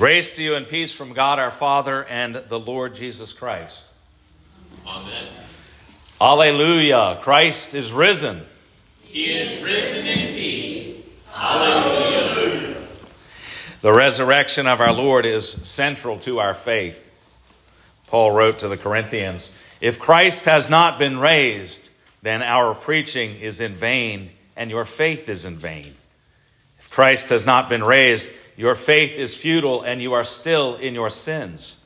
Grace to you and peace from God our Father and the Lord Jesus Christ. Amen. Alleluia. Christ is risen. He is risen indeed. Alleluia. The resurrection of our Lord is central to our faith. Paul wrote to the Corinthians If Christ has not been raised, then our preaching is in vain and your faith is in vain. If Christ has not been raised, your faith is futile and you are still in your sins.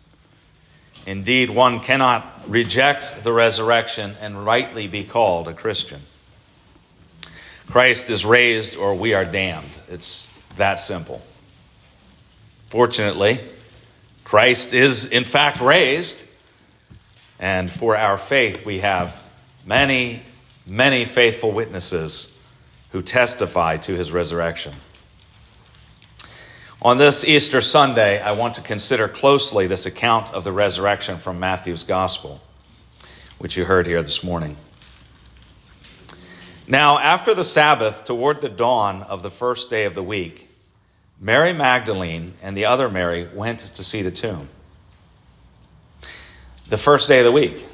Indeed, one cannot reject the resurrection and rightly be called a Christian. Christ is raised or we are damned. It's that simple. Fortunately, Christ is in fact raised, and for our faith, we have many, many faithful witnesses who testify to his resurrection. On this Easter Sunday, I want to consider closely this account of the resurrection from Matthew's Gospel, which you heard here this morning. Now, after the Sabbath, toward the dawn of the first day of the week, Mary Magdalene and the other Mary went to see the tomb. The first day of the week,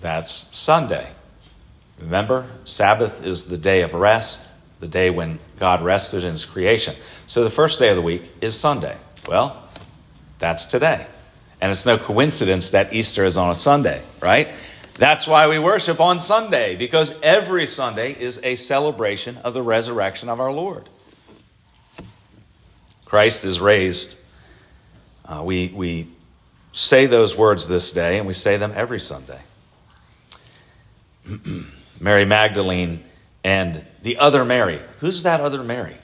that's Sunday. Remember, Sabbath is the day of rest, the day when God rested in his creation. So the first day of the week is Sunday. Well, that's today. And it's no coincidence that Easter is on a Sunday, right? That's why we worship on Sunday, because every Sunday is a celebration of the resurrection of our Lord. Christ is raised. Uh, we, we say those words this day, and we say them every Sunday. Mary Magdalene and the other Mary. Who's that other Mary?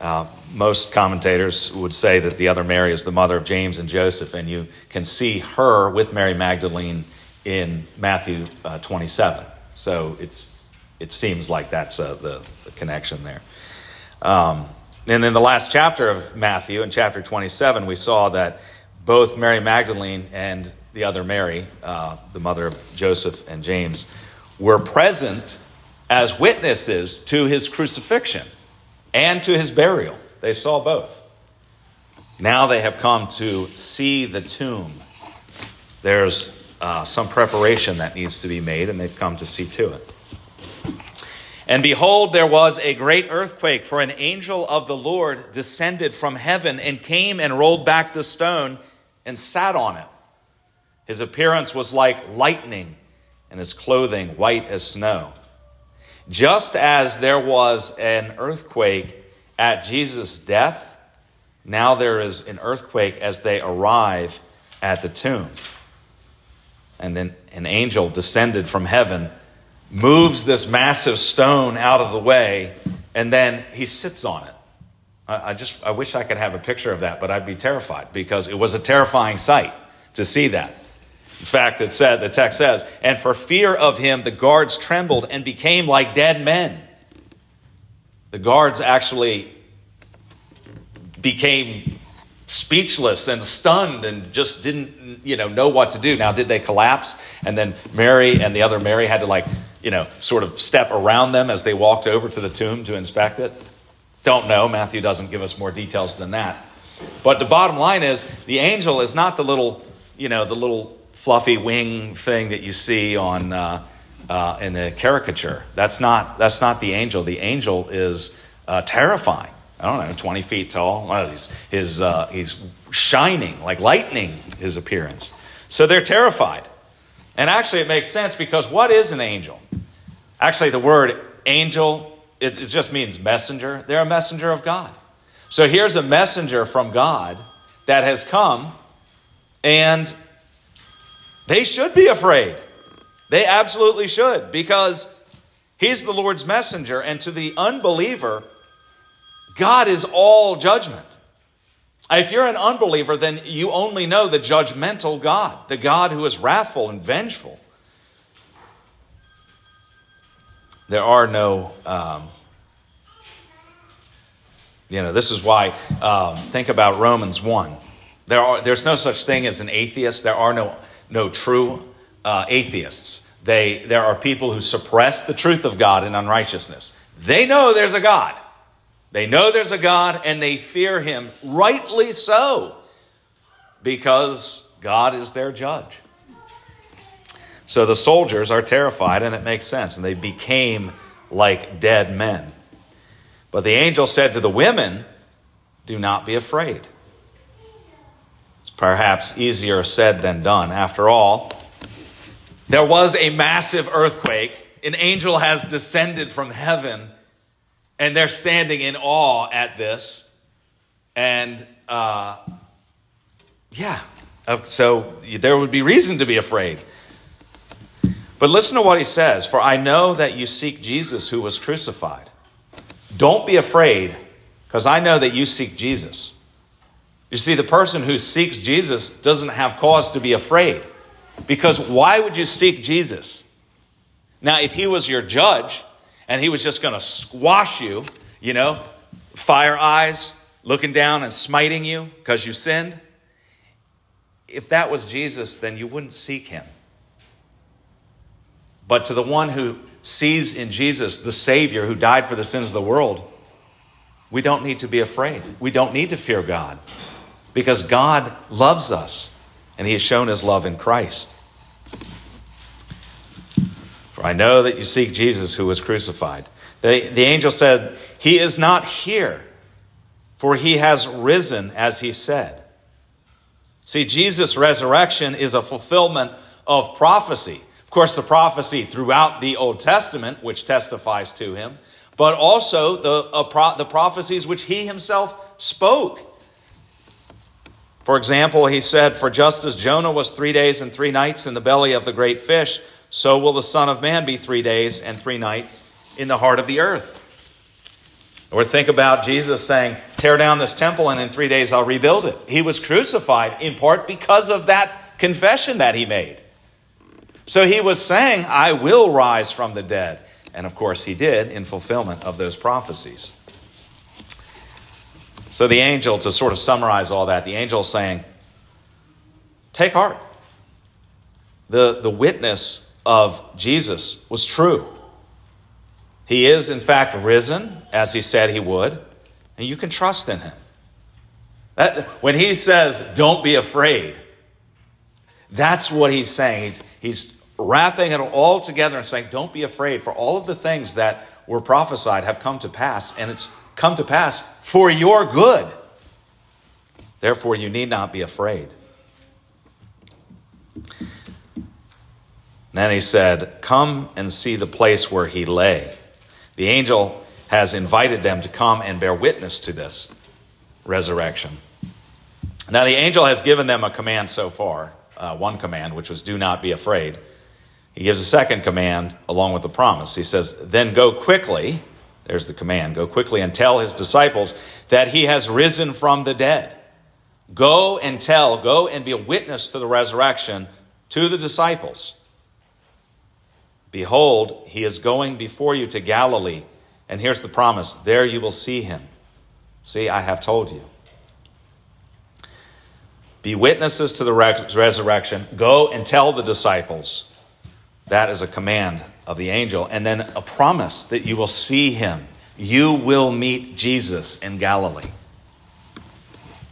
Uh, most commentators would say that the other Mary is the mother of James and Joseph, and you can see her with Mary Magdalene in Matthew uh, 27. So it's it seems like that's uh, the, the, connection there. Um, and in the last chapter of Matthew, in chapter 27, we saw that both Mary Magdalene and the other Mary, uh, the mother of Joseph and James, were present as witnesses to his crucifixion and to his burial. They saw both. Now they have come to see the tomb. There's uh, some preparation that needs to be made, and they've come to see to it. And behold, there was a great earthquake, for an angel of the Lord descended from heaven and came and rolled back the stone and sat on it. His appearance was like lightning, and his clothing white as snow. Just as there was an earthquake at Jesus' death, now there is an earthquake as they arrive at the tomb. And then an angel descended from heaven, moves this massive stone out of the way, and then he sits on it. I, just I wish I could have a picture of that, but I'd be terrified because it was a terrifying sight to see that. Fact, it said, the text says, and for fear of him, the guards trembled and became like dead men. The guards actually became speechless and stunned and just didn't, you know, know what to do. Now, did they collapse? And then Mary and the other Mary had to, like, you know, sort of step around them as they walked over to the tomb to inspect it? Don't know. Matthew doesn't give us more details than that. But the bottom line is the angel is not the little, you know, the little fluffy wing thing that you see on uh, uh, in the caricature. That's not that's not the angel. The angel is uh, terrifying. I don't know, twenty feet tall. One uh, he's shining like lightning. His appearance. So they're terrified. And actually, it makes sense because what is an angel? Actually, the word angel it, it just means messenger. They're a messenger of God. So here's a messenger from God that has come and they should be afraid. They absolutely should because he's the Lord's messenger. And to the unbeliever, God is all judgment. If you're an unbeliever, then you only know the judgmental God, the God who is wrathful and vengeful. There are no, um, you know, this is why, um, think about Romans 1. There are, there's no such thing as an atheist. There are no no true uh, atheists. They, there are people who suppress the truth of God in unrighteousness. They know there's a God. They know there's a God and they fear him, rightly so, because God is their judge. So the soldiers are terrified, and it makes sense, and they became like dead men. But the angel said to the women, Do not be afraid. Perhaps easier said than done. After all, there was a massive earthquake. An angel has descended from heaven, and they're standing in awe at this. And uh, yeah, so there would be reason to be afraid. But listen to what he says For I know that you seek Jesus who was crucified. Don't be afraid, because I know that you seek Jesus. You see, the person who seeks Jesus doesn't have cause to be afraid. Because why would you seek Jesus? Now, if he was your judge and he was just going to squash you, you know, fire eyes, looking down and smiting you because you sinned, if that was Jesus, then you wouldn't seek him. But to the one who sees in Jesus the Savior who died for the sins of the world, we don't need to be afraid. We don't need to fear God because God loves us and He has shown His love in Christ. For I know that you seek Jesus who was crucified. The, the angel said, He is not here, for He has risen as He said. See, Jesus' resurrection is a fulfillment of prophecy Of course, the prophecy throughout the Old Testament, which testifies to him, but also the, pro- the prophecies which he himself spoke. For example, he said, For just as Jonah was three days and three nights in the belly of the great fish, so will the Son of Man be three days and three nights in the heart of the earth. Or think about Jesus saying, Tear down this temple, and in three days I'll rebuild it. He was crucified in part because of that confession that he made. So he was saying, I will rise from the dead. And of course, he did in fulfillment of those prophecies. So the angel, to sort of summarize all that, the angel is saying, Take heart. The, the witness of Jesus was true. He is, in fact, risen, as he said he would, and you can trust in him. That, when he says, Don't be afraid, that's what he's saying. He's, he's wrapping it all together and saying, Don't be afraid, for all of the things that were prophesied have come to pass, and it's come to pass for your good. Therefore, you need not be afraid. Then he said, Come and see the place where he lay. The angel has invited them to come and bear witness to this resurrection. Now, the angel has given them a command so far uh, one command, which was do not be afraid. He gives a second command along with the promise. He says, Then go quickly, there's the command, go quickly and tell his disciples that he has risen from the dead. Go and tell, go and be a witness to the resurrection to the disciples. Behold, he is going before you to Galilee. And here's the promise there you will see him. See, I have told you. Be witnesses to the resurrection. Go and tell the disciples. That is a command of the angel. And then a promise that you will see him. You will meet Jesus in Galilee.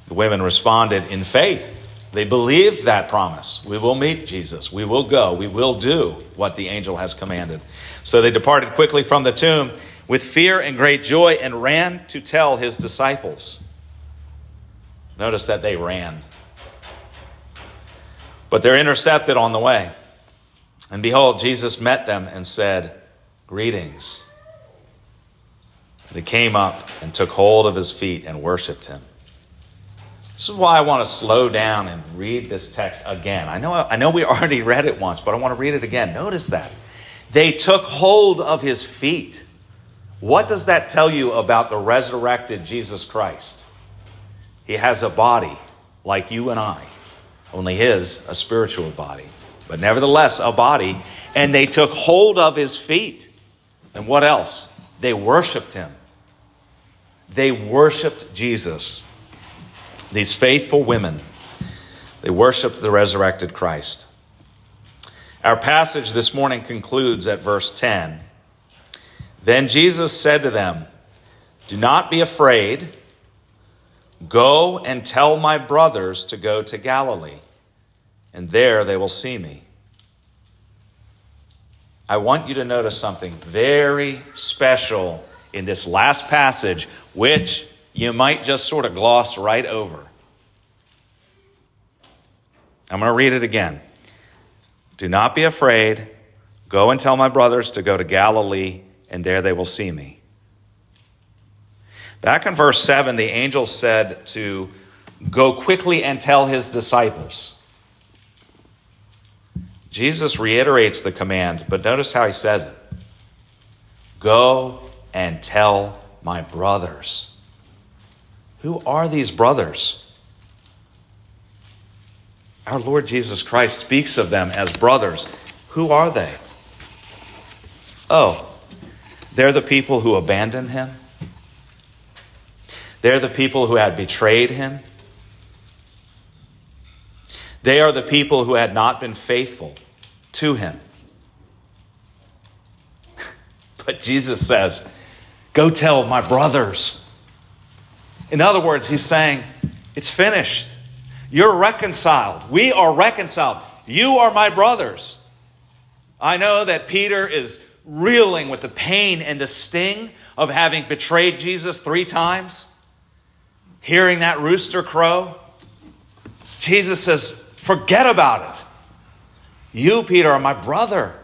The women responded in faith. They believed that promise. We will meet Jesus. We will go. We will do what the angel has commanded. So they departed quickly from the tomb with fear and great joy and ran to tell his disciples. Notice that they ran but they're intercepted on the way. And behold, Jesus met them and said, Greetings. They came up and took hold of his feet and worshiped him. This is why I want to slow down and read this text again. I know, I know we already read it once, but I want to read it again. Notice that. They took hold of his feet. What does that tell you about the resurrected Jesus Christ? He has a body like you and I only his a spiritual body, but nevertheless a body. And they took hold of his feet. And what else? They worshiped him. They worshiped Jesus. These faithful women, they worshiped the resurrected Christ. Our passage this morning concludes at verse 10. Then Jesus said to them, Do not be afraid. Go and tell my brothers to go to Galilee, and there they will see me. I want you to notice something very special in this last passage, which you might just sort of gloss right over. I'm going to read it again. Do not be afraid. Go and tell my brothers to go to Galilee, and there they will see me. Back in verse 7, the angel said to go quickly and tell his disciples. Jesus reiterates the command, but notice how he says it Go and tell my brothers. Who are these brothers? Our Lord Jesus Christ speaks of them as brothers. Who are they? Oh, they're the people who abandoned him. They're the people who had betrayed him. They are the people who had not been faithful to him. But Jesus says, Go tell my brothers. In other words, he's saying, It's finished. You're reconciled. We are reconciled. You are my brothers. I know that Peter is reeling with the pain and the sting of having betrayed Jesus three times, hearing that rooster crow. Jesus says, Forget about it. You, Peter, are my brother.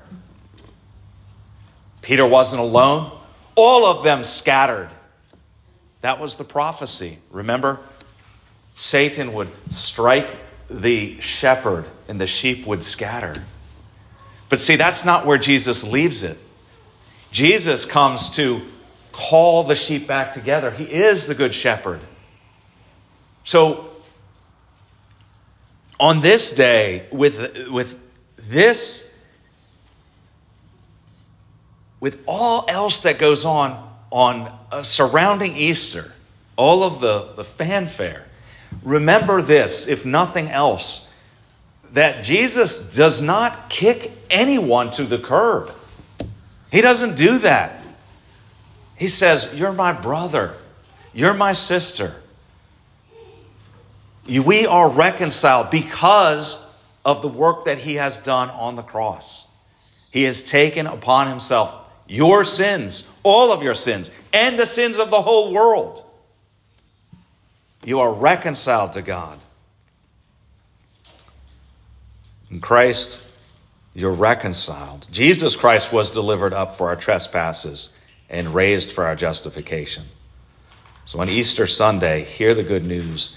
Peter wasn't alone. All of them scattered. That was the prophecy. Remember? Satan would strike the shepherd and the sheep would scatter. But see, that's not where Jesus leaves it. Jesus comes to call the sheep back together. He is the good shepherd. So, on this day, with, with this, with all else that goes on on uh, surrounding Easter, all of the, the fanfare, remember this, if nothing else, that Jesus does not kick anyone to the curb. He doesn't do that. He says, You're my brother. You're my sister. We are reconciled because of the work that he has done on the cross. He has taken upon himself your sins, all of your sins, and the sins of the whole world. You are reconciled to God. In Christ, you're reconciled. Jesus Christ was delivered up for our trespasses and raised for our justification. So on Easter Sunday, hear the good news